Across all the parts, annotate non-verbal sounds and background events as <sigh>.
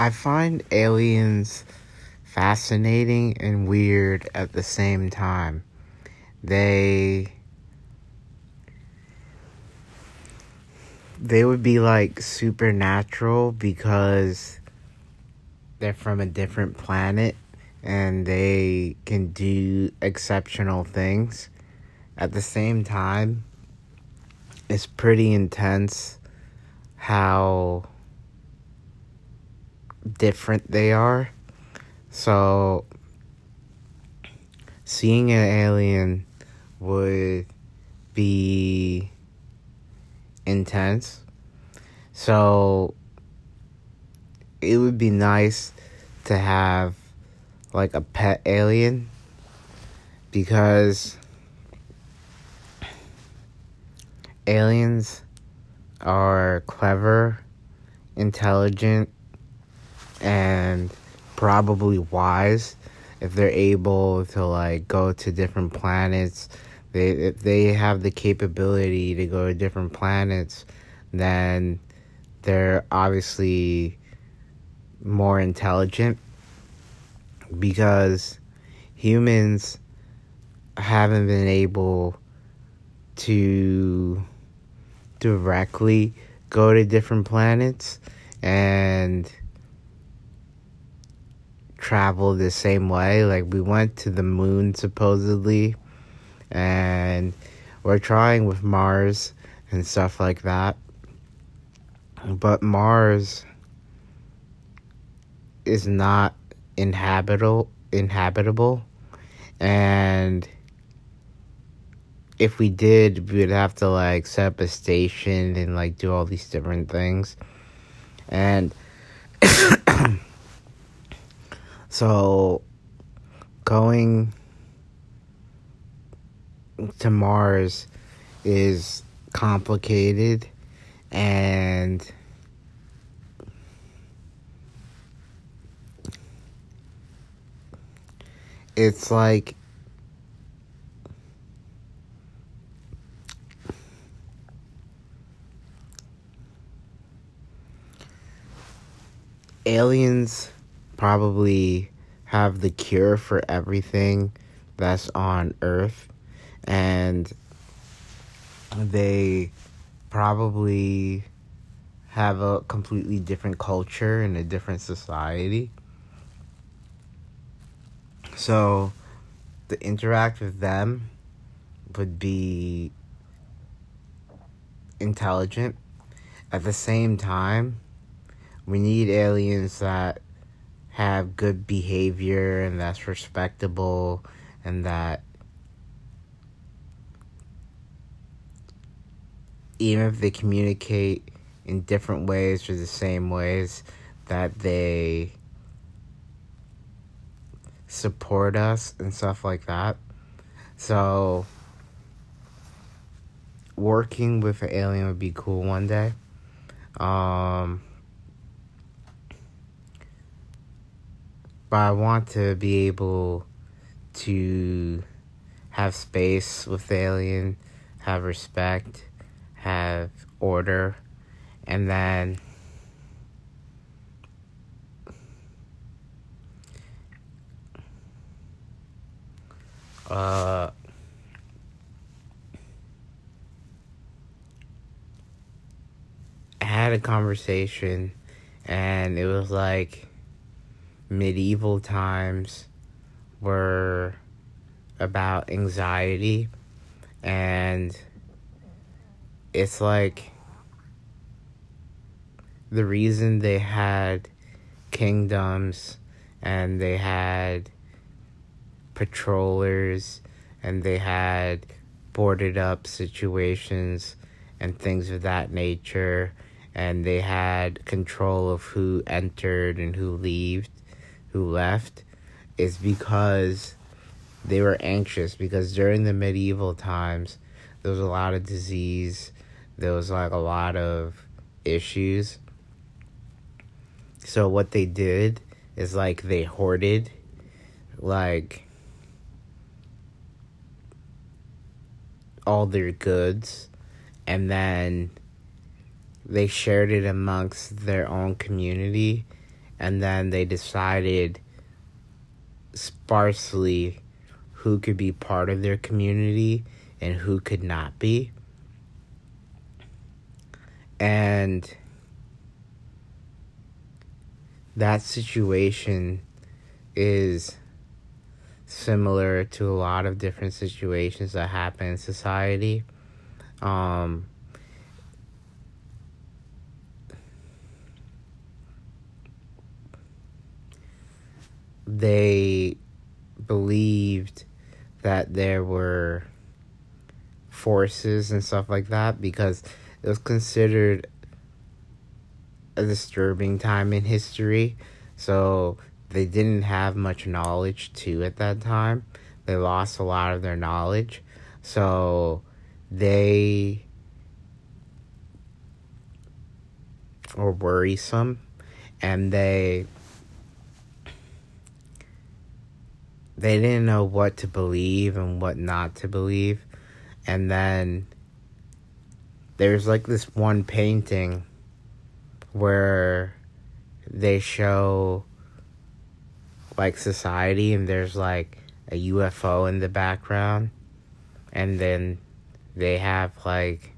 I find aliens fascinating and weird at the same time. They they would be like supernatural because they're from a different planet and they can do exceptional things. At the same time, it's pretty intense how different they are. So, seeing an alien would be intense. So, it would be nice to have like a pet alien because aliens are clever, intelligent, and probably wise if they're able to like go to different planets they if they have the capability to go to different planets then they're obviously more intelligent because humans haven't been able to directly go to different planets and travel the same way. Like we went to the moon supposedly, and we're trying with Mars and stuff like that. But Mars is not inhabitable inhabitable and if we did we would have to like set up a station and like do all these different things and <coughs> <coughs> so going to Mars is complicated and it's like aliens probably have the cure for everything that's on earth and they probably have a completely different culture and a different society so to interact with them would be intelligent. At the same time, we need aliens that have good behavior and that's respectable and that even if they communicate in different ways or the same ways that they support us and stuff like that. So working with an alien would be cool one day. Um but I want to be able to have space with the alien, have respect, have order, and then uh, I had a conversation and it was like medieval times were about anxiety. And it's like the reason they had kingdoms and they had patrollers and they had boarded up situations and things of that nature and they had control of who entered and who left who left is because they were anxious because during the medieval times there was a lot of disease there was like a lot of issues. So what they did is like they hoarded like all their goods and then they shared it amongst their own community and then they decided sparsely who could be part of their community and who could not be. And that situation is similar to a lot of different situations that happen in society. Um, they believed that there were forces and stuff like that because it was considered a disturbing time in history. So they didn't have much knowledge too at that time. They lost a lot of their knowledge. So they were worrisome and they they didn't know what to believe and what not to believe. And then there's like this one painting where they show like society and there's like a UFO in the background and then they have like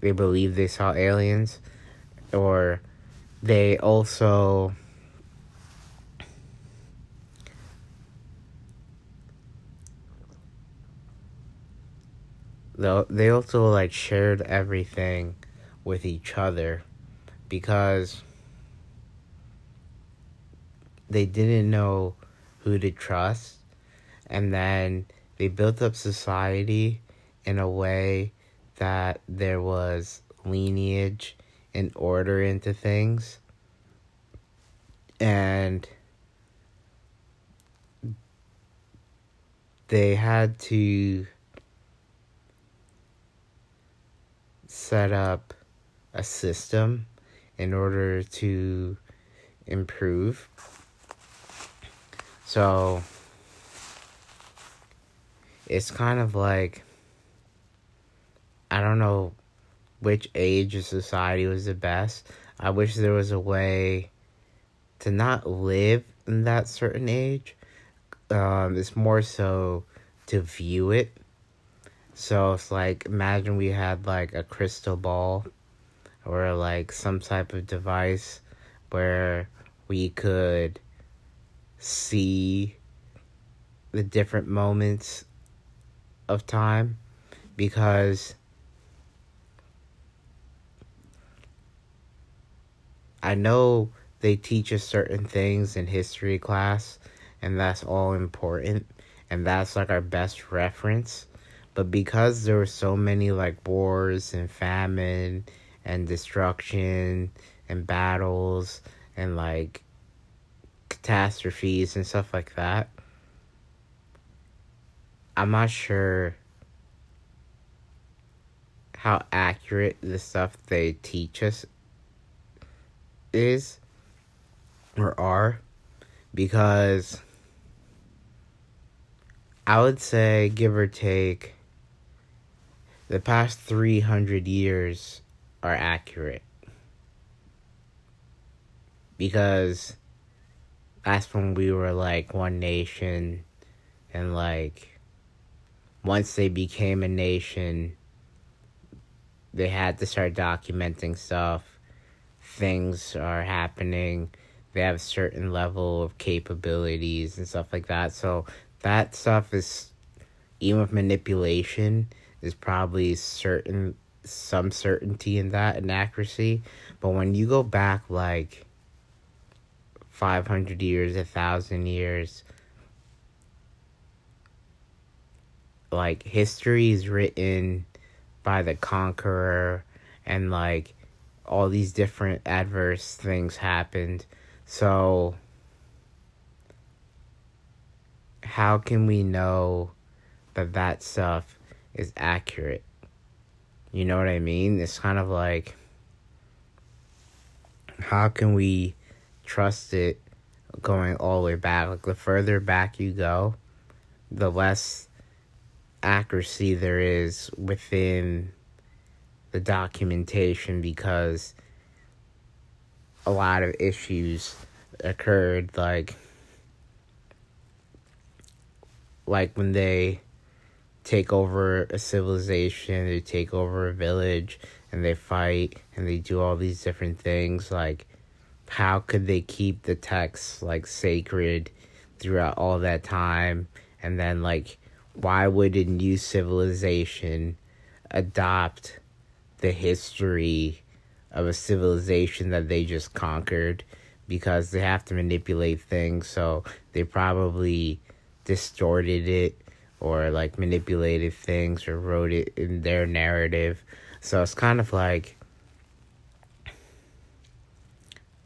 they believe they saw aliens or they also they also like shared everything with each other because they didn't know who to trust. And then they built up society in a way that there was lineage and order into things. And they had to set up a system in order to improve. So it's kind of like I don't know which age of society was the best. I wish there was a way to not live in that certain age. Um, it's more so to view it so it's like imagine we had like a crystal ball or like some type of device where we could see the different moments of time because I know they teach us certain things in history class and that's all important and that's like our best reference but because there were so many like wars and famine and destruction and battles and like catastrophes and stuff like that, I'm not sure how accurate the stuff they teach us is or are. Because I would say give or take the past 300 years are accurate. Because that's when we were like one nation, and like once they became a nation, they had to start documenting stuff. Things are happening. They have a certain level of capabilities and stuff like that. So that stuff is, even with manipulation, is probably certain some certainty in that and accuracy. But when you go back like 500 years, a thousand years, like history is written by the conqueror and like all these different adverse things happened. So, how can we know that that stuff is accurate. You know what I mean? It's kind of like how can we trust it going all the way back? Like the further back you go, the less accuracy there is within the documentation because a lot of issues occurred like like when they take over a civilization, they take over a village and they fight and they do all these different things like how could they keep the texts like sacred throughout all that time? And then like why would a new civilization adopt the history of a civilization that they just conquered? Because they have to manipulate things so they probably distorted it or like manipulated things or wrote it in their narrative so it's kind of like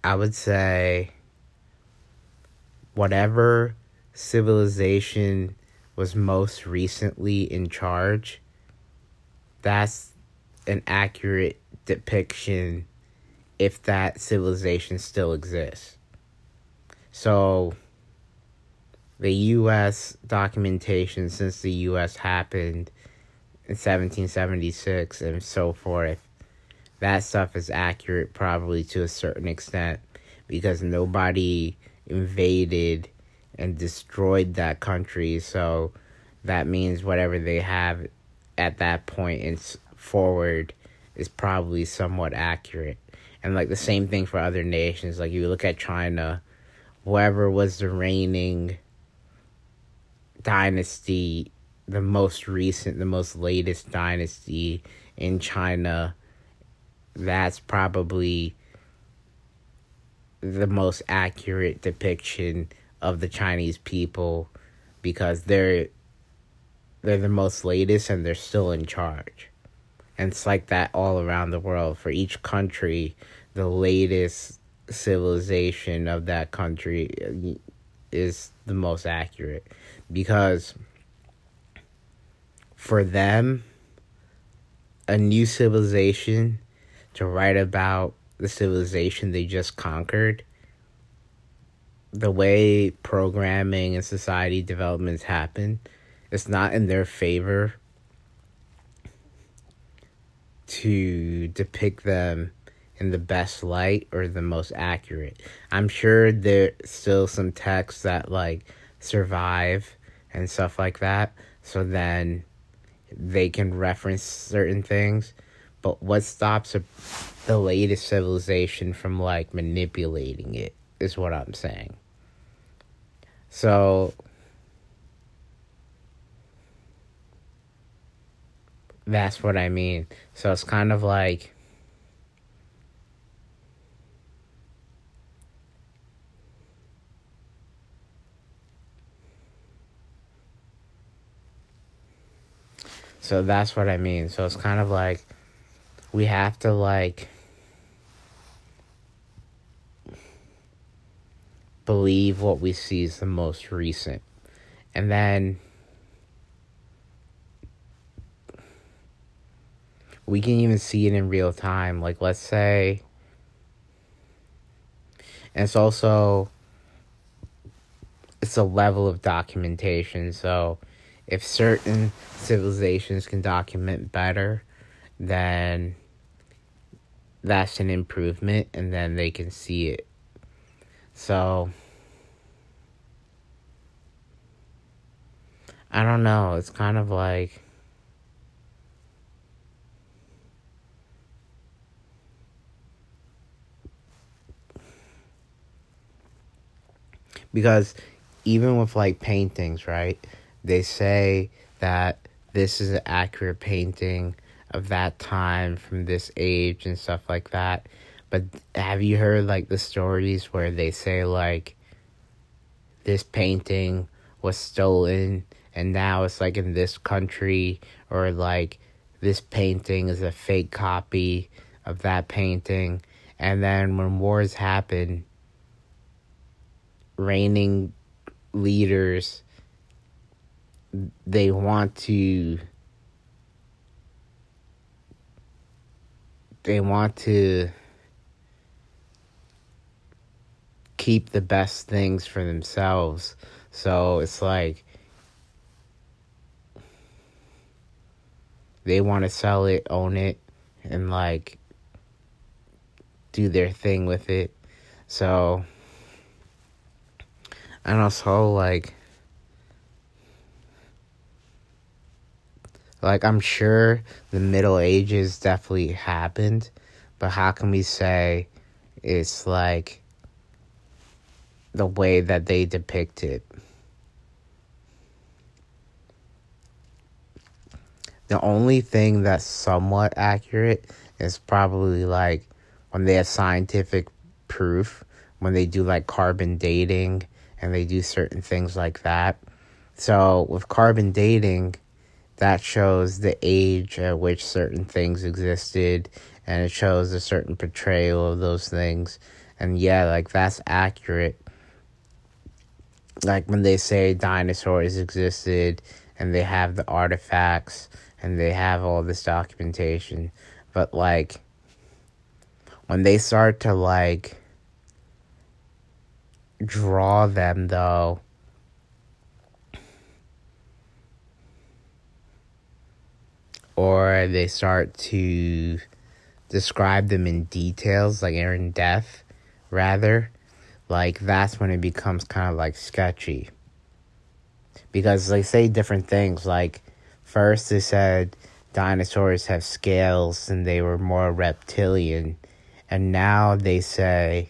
I would say whatever civilization was most recently in charge, that's an accurate depiction if that civilization still exists. So, the US documentation since the US happened in 1776 and so forth, that stuff is accurate probably to a certain extent because nobody invaded and destroyed that country. So that means whatever they have at that point and forward is probably somewhat accurate. And like the same thing for other nations. Like you look at China, whoever was the reigning dynasty, the most recent, the most latest dynasty in China, that's probably the most accurate depiction of the Chinese people because they're they're the most latest and they're still in charge. And it's like that all around the world. For each country, the latest civilization of that country uh, is the most accurate because for them a new civilization to write about the civilization they just conquered the way programming and society developments happen, it's not in their favor to depict them in the best light or the most accurate. I'm sure there's still some texts that like survive and stuff like that, so then they can reference certain things. But what stops a, the latest civilization from like manipulating it is what I'm saying. So that's what I mean. So it's kind of like So that's what I mean. So it's kind of like we have to like believe what we see is the most recent. And then we can even see it in real time. Like, let's say, and it's also it's a level of documentation. So, if certain civilizations can document better, then that's an improvement, and then they can see it. So, I don't know. It's kind of like. Because even with like paintings, right? They say that this is an accurate painting of that time from this age and stuff like that. But have you heard like the stories where they say like this painting was stolen and now it's like in this country or like this painting is a fake copy of that painting and then when wars happen reigning leaders they want to they want to keep the best things for themselves so it's like they want to sell it, own it, and like do their thing with it. So, and also like, like I'm sure the Middle Ages definitely happened, but how can we say it's like the way that they depict it? The only thing that's somewhat accurate is probably like when they have scientific proof, when they do like carbon dating and they do certain things like that. So with carbon dating, that shows the age at which certain things existed and it shows a certain portrayal of those things. And yeah, like that's accurate. Like when they say dinosaurs existed and they have the artifacts and they have all this documentation. But like when they start to like draw them though or they start to describe them in details like in depth rather like that's when it becomes kind of like sketchy because they say different things like First, they said dinosaurs have scales and they were more reptilian. And now they say,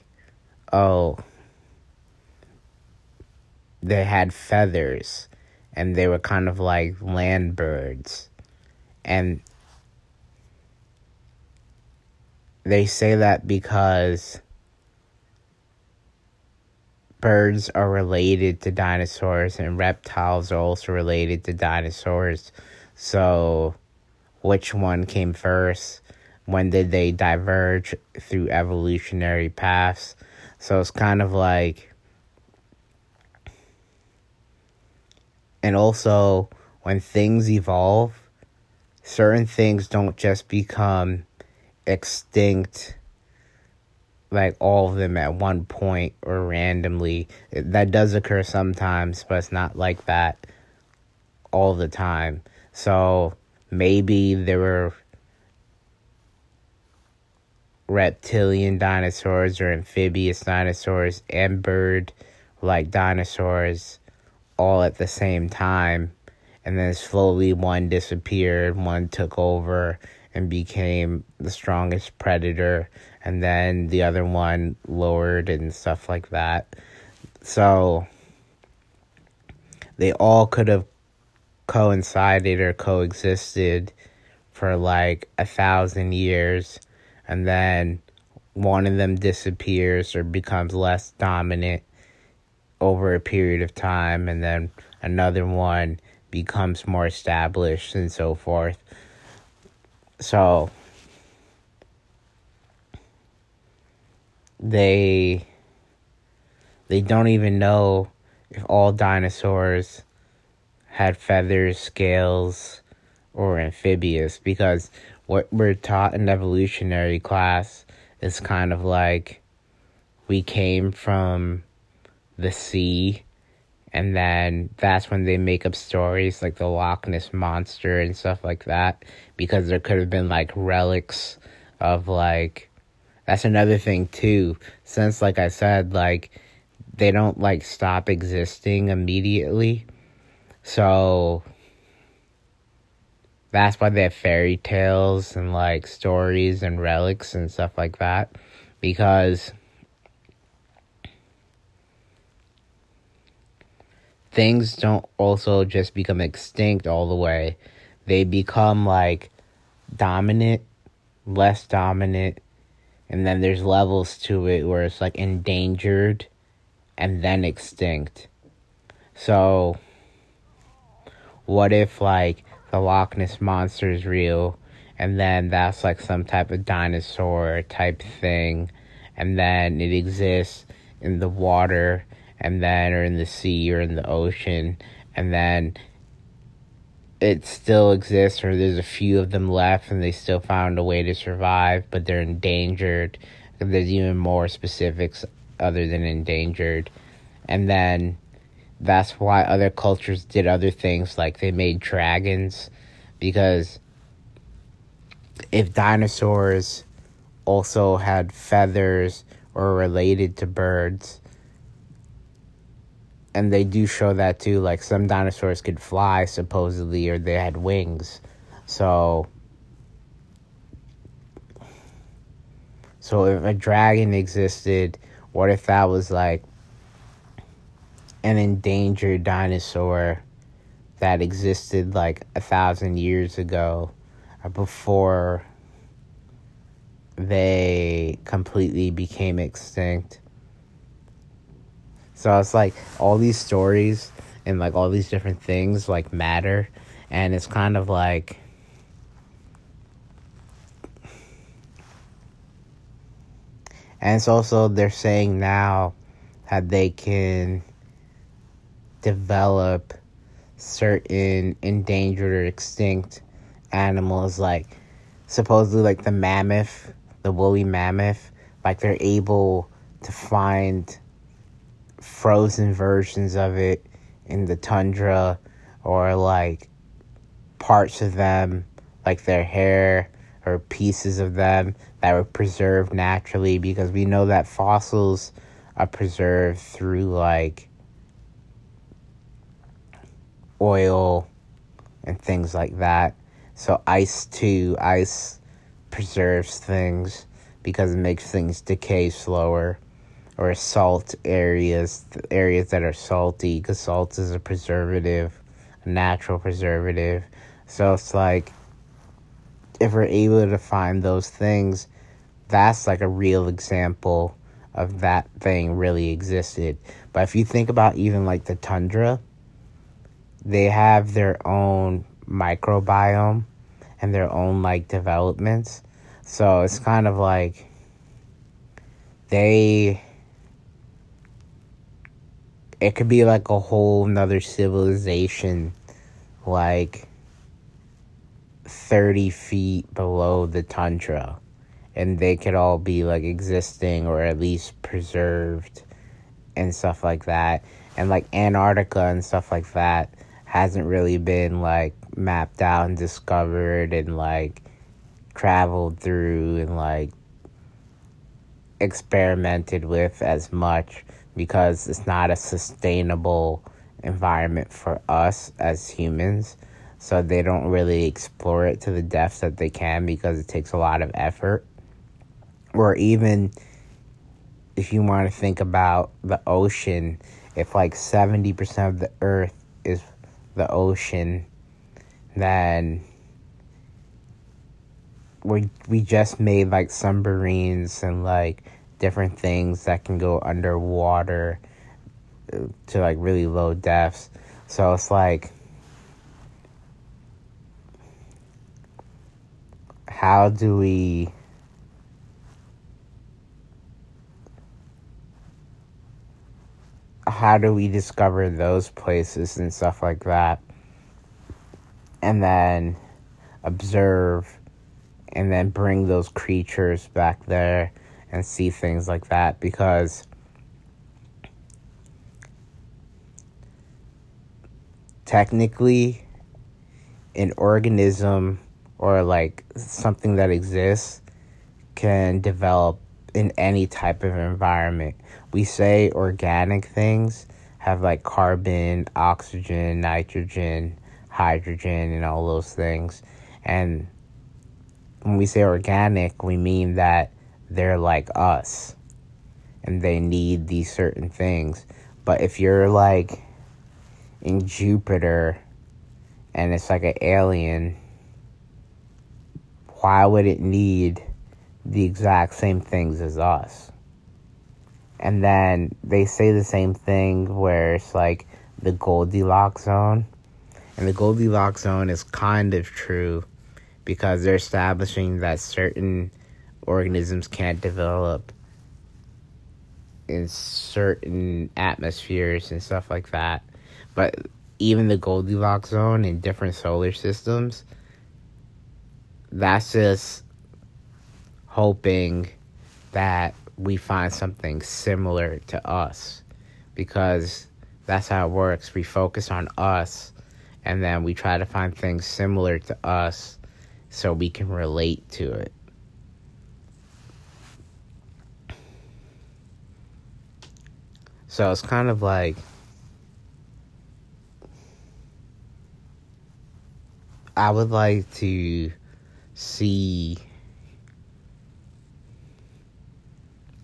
oh, they had feathers and they were kind of like land birds. And they say that because birds are related to dinosaurs and reptiles are also related to dinosaurs. So, which one came first? When did they diverge through evolutionary paths? So it's kind of like. And also, when things evolve, certain things don't just become extinct like all of them at one point or randomly. That does occur sometimes, but it's not like that all the time. So maybe there were reptilian dinosaurs or amphibious dinosaurs and bird like dinosaurs all at the same time. And then slowly one disappeared, one took over and became the strongest predator, and then the other one lowered and stuff like that. So they all could have coincided or coexisted for like a thousand years and then one of them disappears or becomes less dominant over a period of time and then another one becomes more established and so forth. So they they don't even know if all dinosaurs had feathers, scales, or amphibious because what we're taught in evolutionary class is kind of like we came from the sea and then that's when they make up stories like the Loch Ness monster and stuff like that because there could have been like relics of like that's another thing too. Since like I said like they don't like stop existing immediately. So that's why they have fairy tales and like stories and relics and stuff like that because things don't also just become extinct all the way. They become like dominant, less dominant, and then there's levels to it where it's like endangered and then extinct. So what if like the Loch Ness monster is real and then that's like some type of dinosaur type thing and then it exists in the water and then or in the sea or in the ocean and then it still exists or there's a few of them left and they still found a way to survive but they're endangered there's even more specifics other than endangered and then that's why other cultures did other things like they made dragons because if dinosaurs also had feathers or related to birds. And they do show that too. Like some dinosaurs could fly, supposedly, or they had wings. So. So if a dragon existed, what if that was like an endangered dinosaur that existed like a thousand years ago or before they completely became extinct. So it's like all these stories and like all these different things like matter. And it's kind of like and it's also they're saying now that they can develop certain endangered or extinct animals like supposedly like the mammoth the woolly mammoth. Like they're able to find frozen versions of it in the tundra or like parts of them like their hair or pieces of them that were preserved naturally because we know that fossils are preserved through like oil and things like that. So ice too, ice preserves things because it makes things decay slower. Or salt areas, areas that are salty, because salt is a preservative, a natural preservative. So it's like, if we're able to find those things, that's like a real example of that thing really existed. But if you think about even like the tundra, they have their own microbiome and their own like developments. So it's kind of like they it could be like a whole another civilization like 30 feet below the tundra and they could all be like existing or at least preserved and stuff like that. And like antarctica and stuff like that hasn't really been like mapped out and discovered and like traveled through and like experimented with as much because it's not a sustainable environment for us as humans. So they don't really explore it to the depths that they can because it takes a lot of effort. Or even if you want to think about the ocean, if like 70% of the earth is the ocean, then we we just made like submarines and like different things that can go underwater uh, to like really low depths. So it's like how do we how do we discover those places and stuff like that? And then observe and then bring those creatures back there and see things like that because technically an organism or like something that exists can develop in any type of environment. We say organic things have like carbon, oxygen, nitrogen, hydrogen, and all those things. And when we say organic, we mean that they're like us and they need these certain things. But if you're like in Jupiter and it's like an alien, why would it need the exact same things as us. And then they say the same thing where it's like the Goldilocks zone. And the Goldilocks zone is kind of true because they're establishing that certain organisms can't develop in certain atmospheres and stuff like that. But even the Goldilocks zone in different solar systems, that's just hoping that we find something similar to us because that's how it works. We focus on us and then we try to find things similar to us so we can relate to it. So it's kind of like I would like to see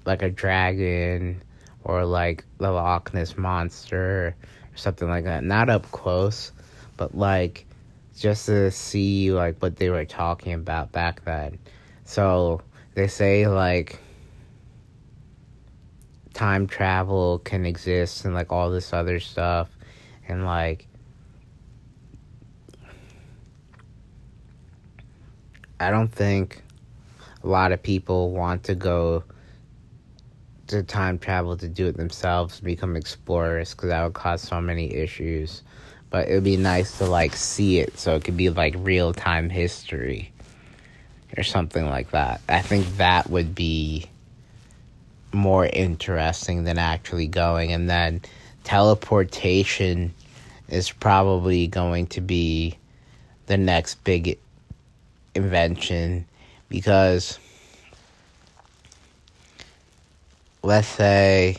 like a dragon or like the Loch Ness monster or something like that. Not up close, but like just to see like what they were talking about back then. So they say like time travel can exist and like all this other stuff and like I don't think a lot of people want to go to time travel to do it themselves, become explorers, because that would cause so many issues. But it would be nice to like see it, so it could be like real time history or something like that. I think that would be more interesting than actually going. And then teleportation is probably going to be the next big invention because let's say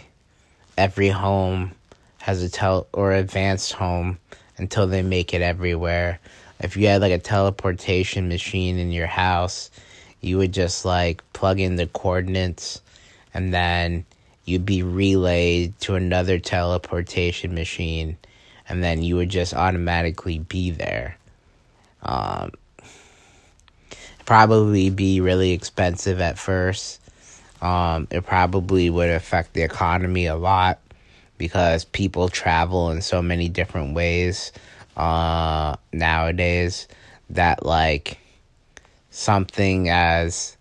every home has a tel or advanced home until they make it everywhere. If you had like a teleportation machine in your house, you would just like plug in the coordinates and then you'd be relayed to another teleportation machine and then you would just automatically be there. Um, probably be really expensive at first. Um, it probably would affect the economy a lot because people travel in so many different ways uh, nowadays that like something as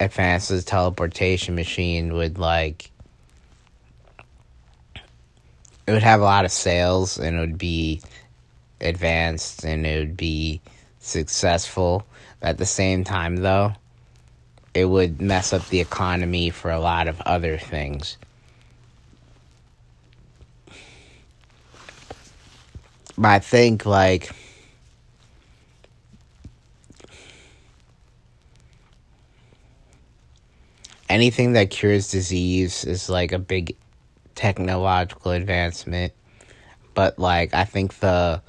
advanced as teleportation machine would like it would have a lot of sales and it would be advanced and it would be successful at the same time, though, it would mess up the economy for a lot of other things. But I think, like, anything that cures disease is like a big technological advancement. But, like, I think the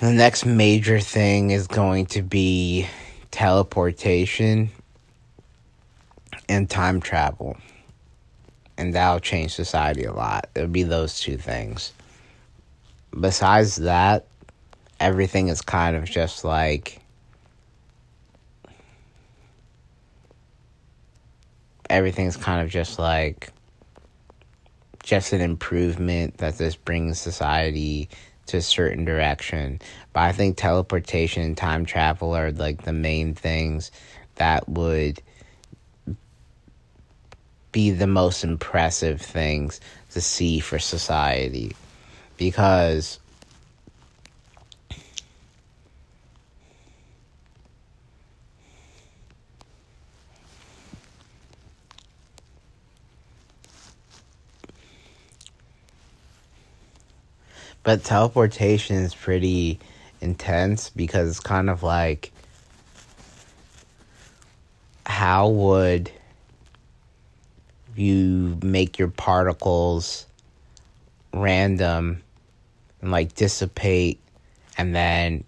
the next major thing is going to be teleportation and time travel. And that'll change society a lot. It'll be those two things. Besides that, everything is kind of just like everything's kind of just like just an improvement that this brings society to a certain direction. But I think teleportation and time travel are like the main things that would be the most impressive things to see for society. Because But teleportation is pretty intense because it's kind of like how would you make your particles random and like dissipate and then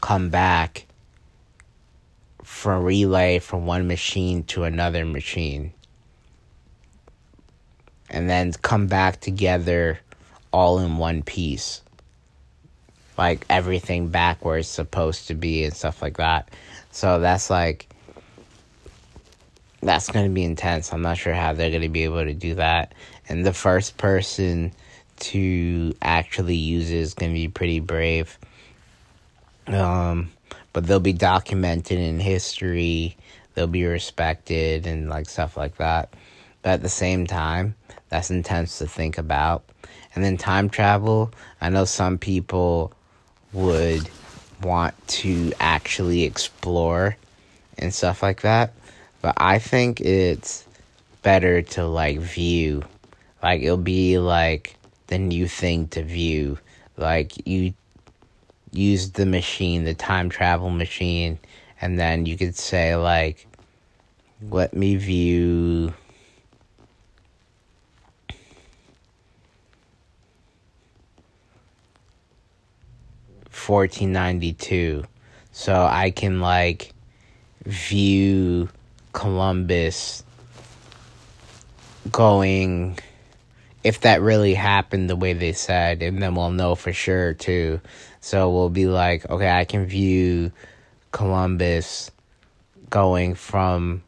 come back a relay from one machine to another machine? And then come back together all in one piece. Like everything back where it's supposed to be and stuff like that. So that's like that's going to be intense. I'm not sure how they're going to be able to do that. And the first person to actually use it is going to be pretty brave. Um, but they'll be documented in history. They'll be respected and like stuff like that. But at the same time, that's intense to think about. And then time travel, I know some people would want to actually explore and stuff like that. But I think it's better to like view. Like it'll be like the new thing to view. Like you use the machine, the time travel machine, and then you could say like let me view 1492. So I can like view Columbus going if that really happened the way they said, and then we'll know for sure too. So we'll be like, okay, I can view Columbus going from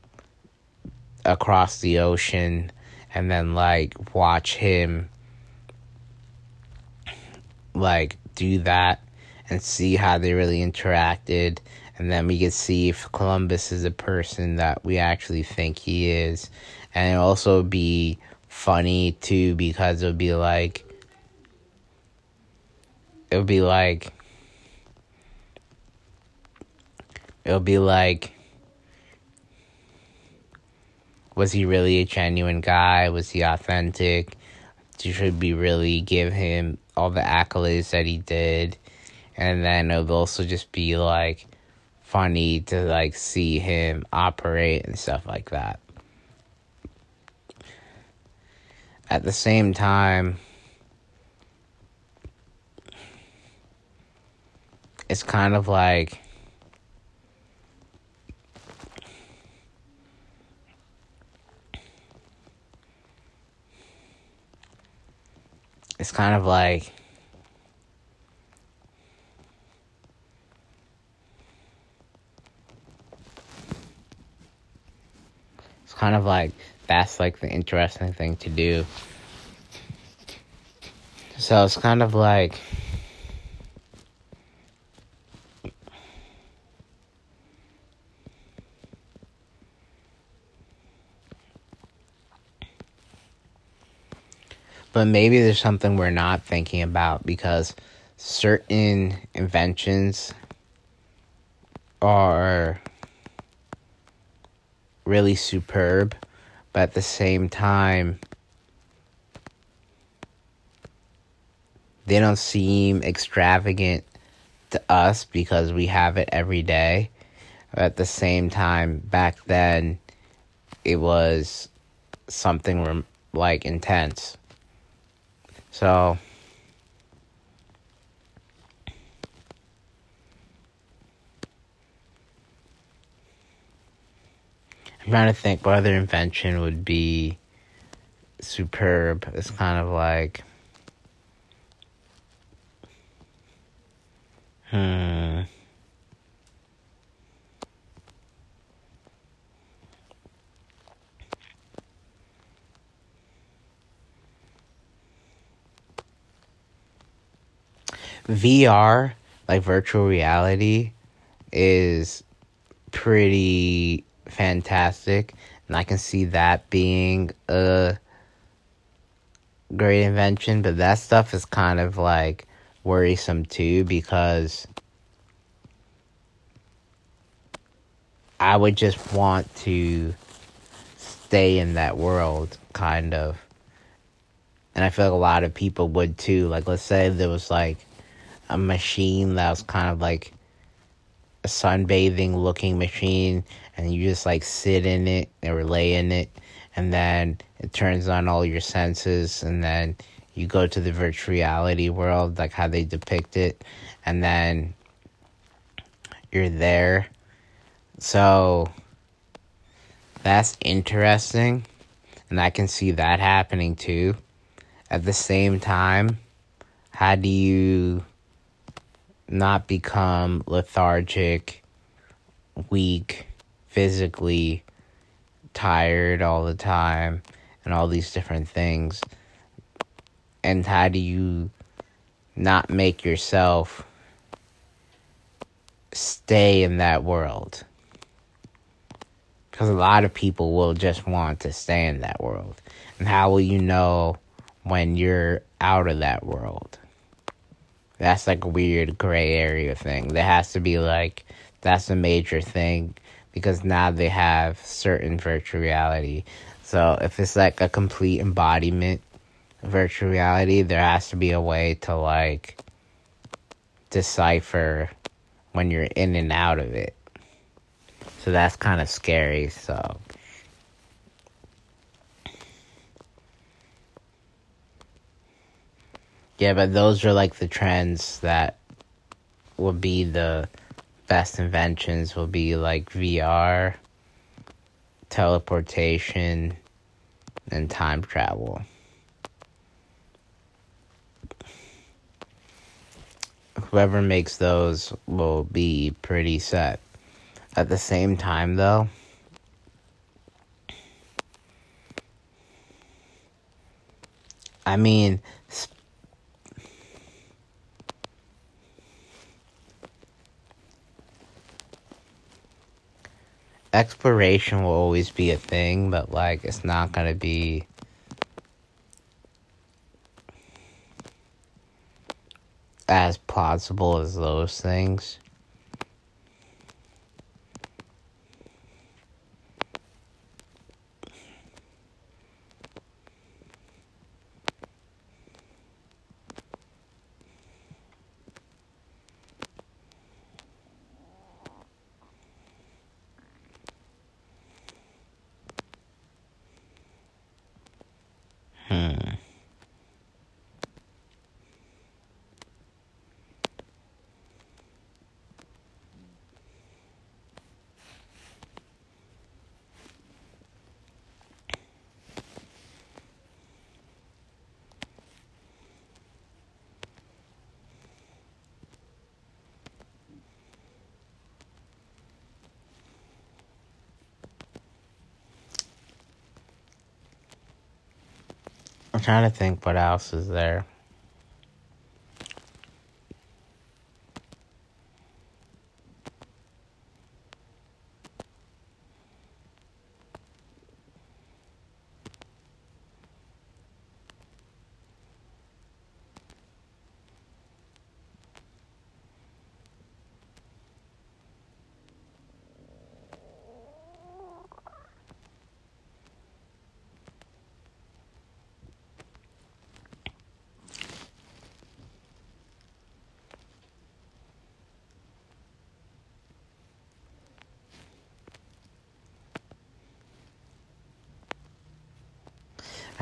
across the ocean and then like watch him like do that and see how they really interacted and then we could see if Columbus is a person that we actually think he is and it also be funny too because it would be like it would be like it would be like was he really a genuine guy? Was he authentic? Should we really give him all the accolades that he did? And then it'll also just be like funny to like see him operate and stuff like that. At the same time, it's kind of like it's kind of like it's kind of like that's like the interesting thing to do. So it's kind of like But maybe there's something we're not thinking about because certain inventions are really superb, but at the same time, they don't seem extravagant to us because we have it every day. But at the same time, back then, it was something like intense. So I'm trying to think what other invention would be superb. It's kind of like hmm VR, like virtual reality, is pretty fantastic, and I can see that being a great invention. But that stuff is kind of like worrisome too because I would just want to stay in that world, kind of. And I feel like a lot of people would too. Like, let's say there was like a machine that was kind of like a sunbathing looking machine and you just like sit in it or lay in it and then it turns on all your senses and then you go to the virtual reality world like how they depict it and then you're there. So that's interesting and i can see that happening too. At the same time how do you not become lethargic, weak, physically tired all the time, and all these different things. And how do you not make yourself stay in that world? Because a lot of people will just want to stay in that world. And how will you know when you're out of that world? that's like a weird gray area thing. There has to be like that's a major thing because now they have certain virtual reality. So if it's like a complete embodiment virtual reality, there has to be a way to like decipher when you're in and out of it. So that's kind of scary. So Yeah, but those are like the trends that will be the best inventions will be like VR, teleportation, and time travel. Whoever makes those will be pretty set. At the same time, though, I mean, exploration will always be a thing, but like it's not gonna be as plausible as those things. I'm trying to think what else is there.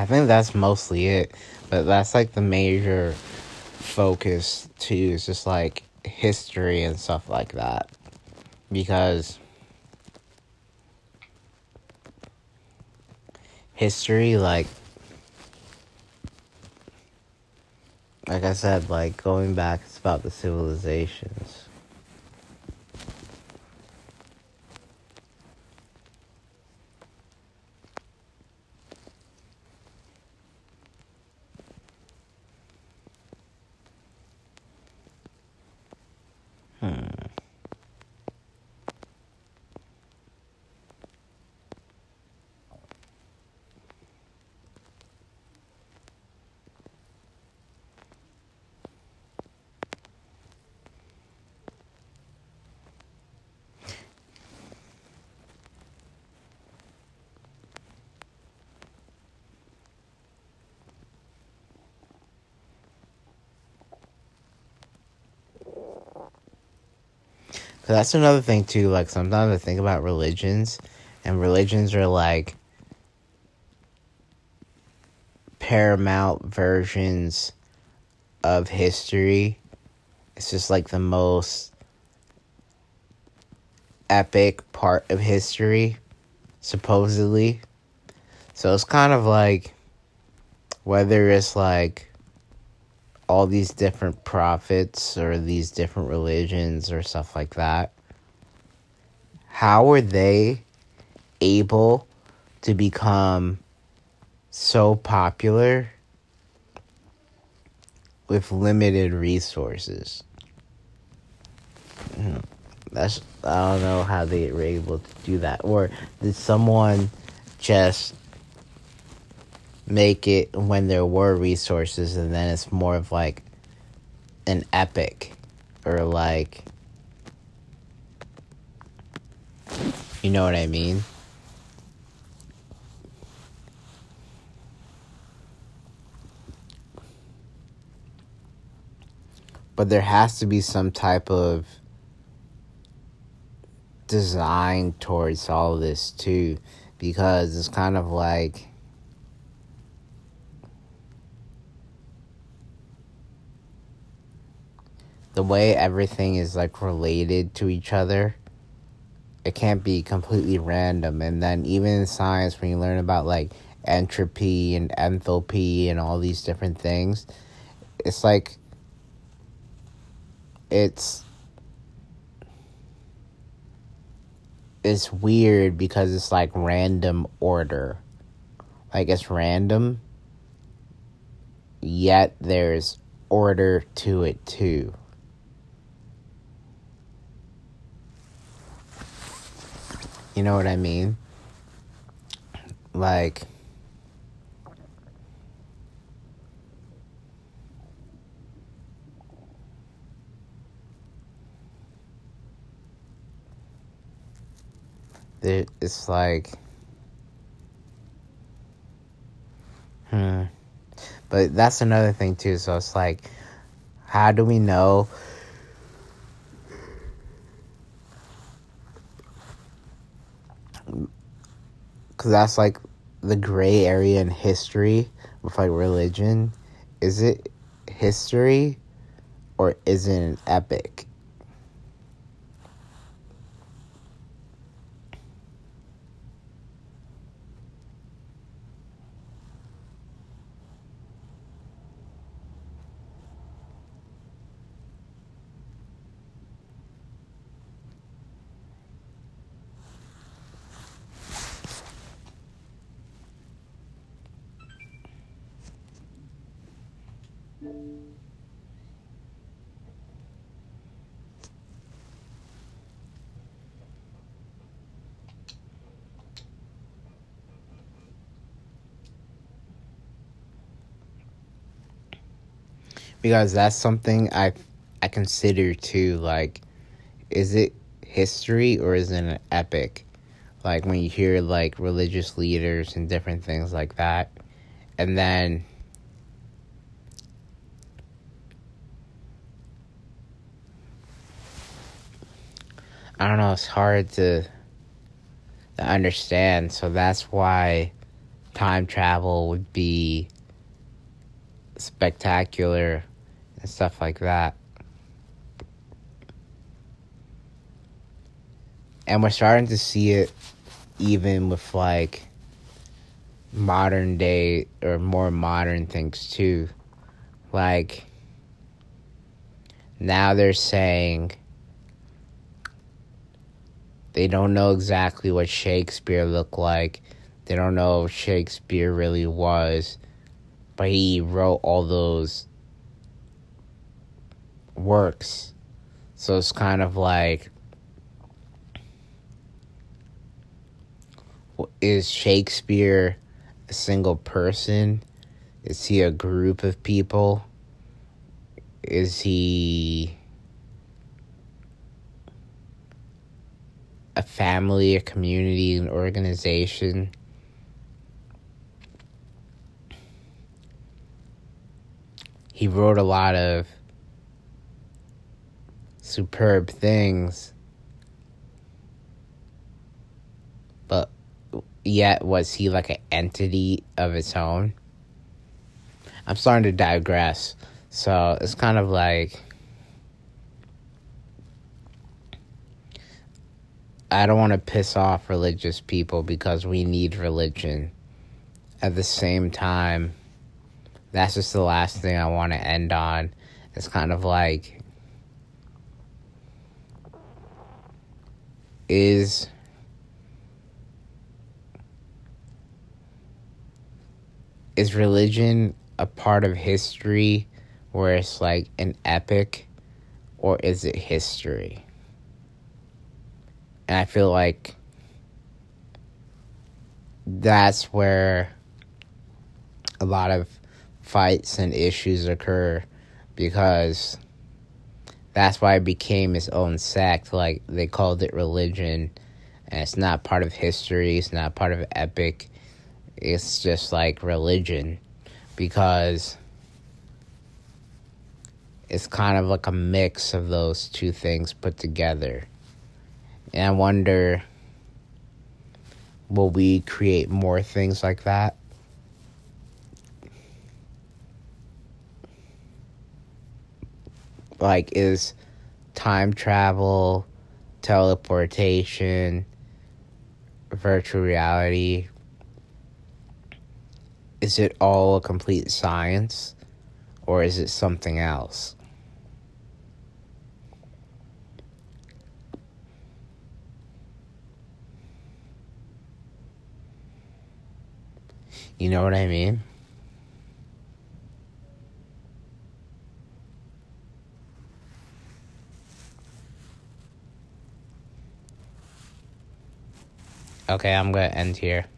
I think that's mostly it. But that's like the major focus too, is just like history and stuff like that. Because history, like, like I said, like going back, it's about the civilizations. That's another thing too. Like sometimes I think about religions, and religions are like paramount versions of history. It's just like the most epic part of history, supposedly. So it's kind of like whether it's like all these different prophets or these different religions or stuff like that, how are they able to become so popular with limited resources? Hmm, that's I don't know how they were able to do that. Or did someone just make it when there were resources and then it's more of like an epic or like you know what I mean? But there has to be some type of design towards all this too because it's kind of like the way everything is like related to each other it can't be completely random. And then even in science when you learn about like entropy and enthalpy and all these different things it's like it's it's weird because it's like random order. Like it's random yet there's order to it too You know what I mean? Like, it's like, hmm. But that's another thing too. So it's like, how do we know? Because that's like the gray area in history with like religion. Is it history or is it an epic? Because that's something I I consider too. Like, is it history or is it an epic? Like when you hear like religious leaders and different things like that, and then I don't know. It's hard to to understand. So that's why time travel would be spectacular and stuff like that. And we're starting to see it even with like modern day or more modern things too. Like now they're saying they don't know exactly what Shakespeare looked like. They don't know if Shakespeare really was, but he wrote all those works. So it's kind of like is Shakespeare a single person? Is he a group of people? Is he a family, a community, an organization? He wrote a lot of superb things. But yet, was he like an entity of its own? I'm starting to digress. So it's kind of like. I don't want to piss off religious people because we need religion. At the same time, that's just the last thing I want to end on. It's kind of like is is religion a part of history where it's like an epic or is it history? And I feel like that's where a lot of fights and issues occur because that's why it became its own sect. Like they called it religion, and it's not part of history. It's not part of epic. It's just like religion, because it's kind of like a mix of those two things put together. And I wonder, will we create more things like that? like is time travel, teleportation, virtual reality is it all a complete science or is it something else? You know what I mean? Okay, I'm to end here.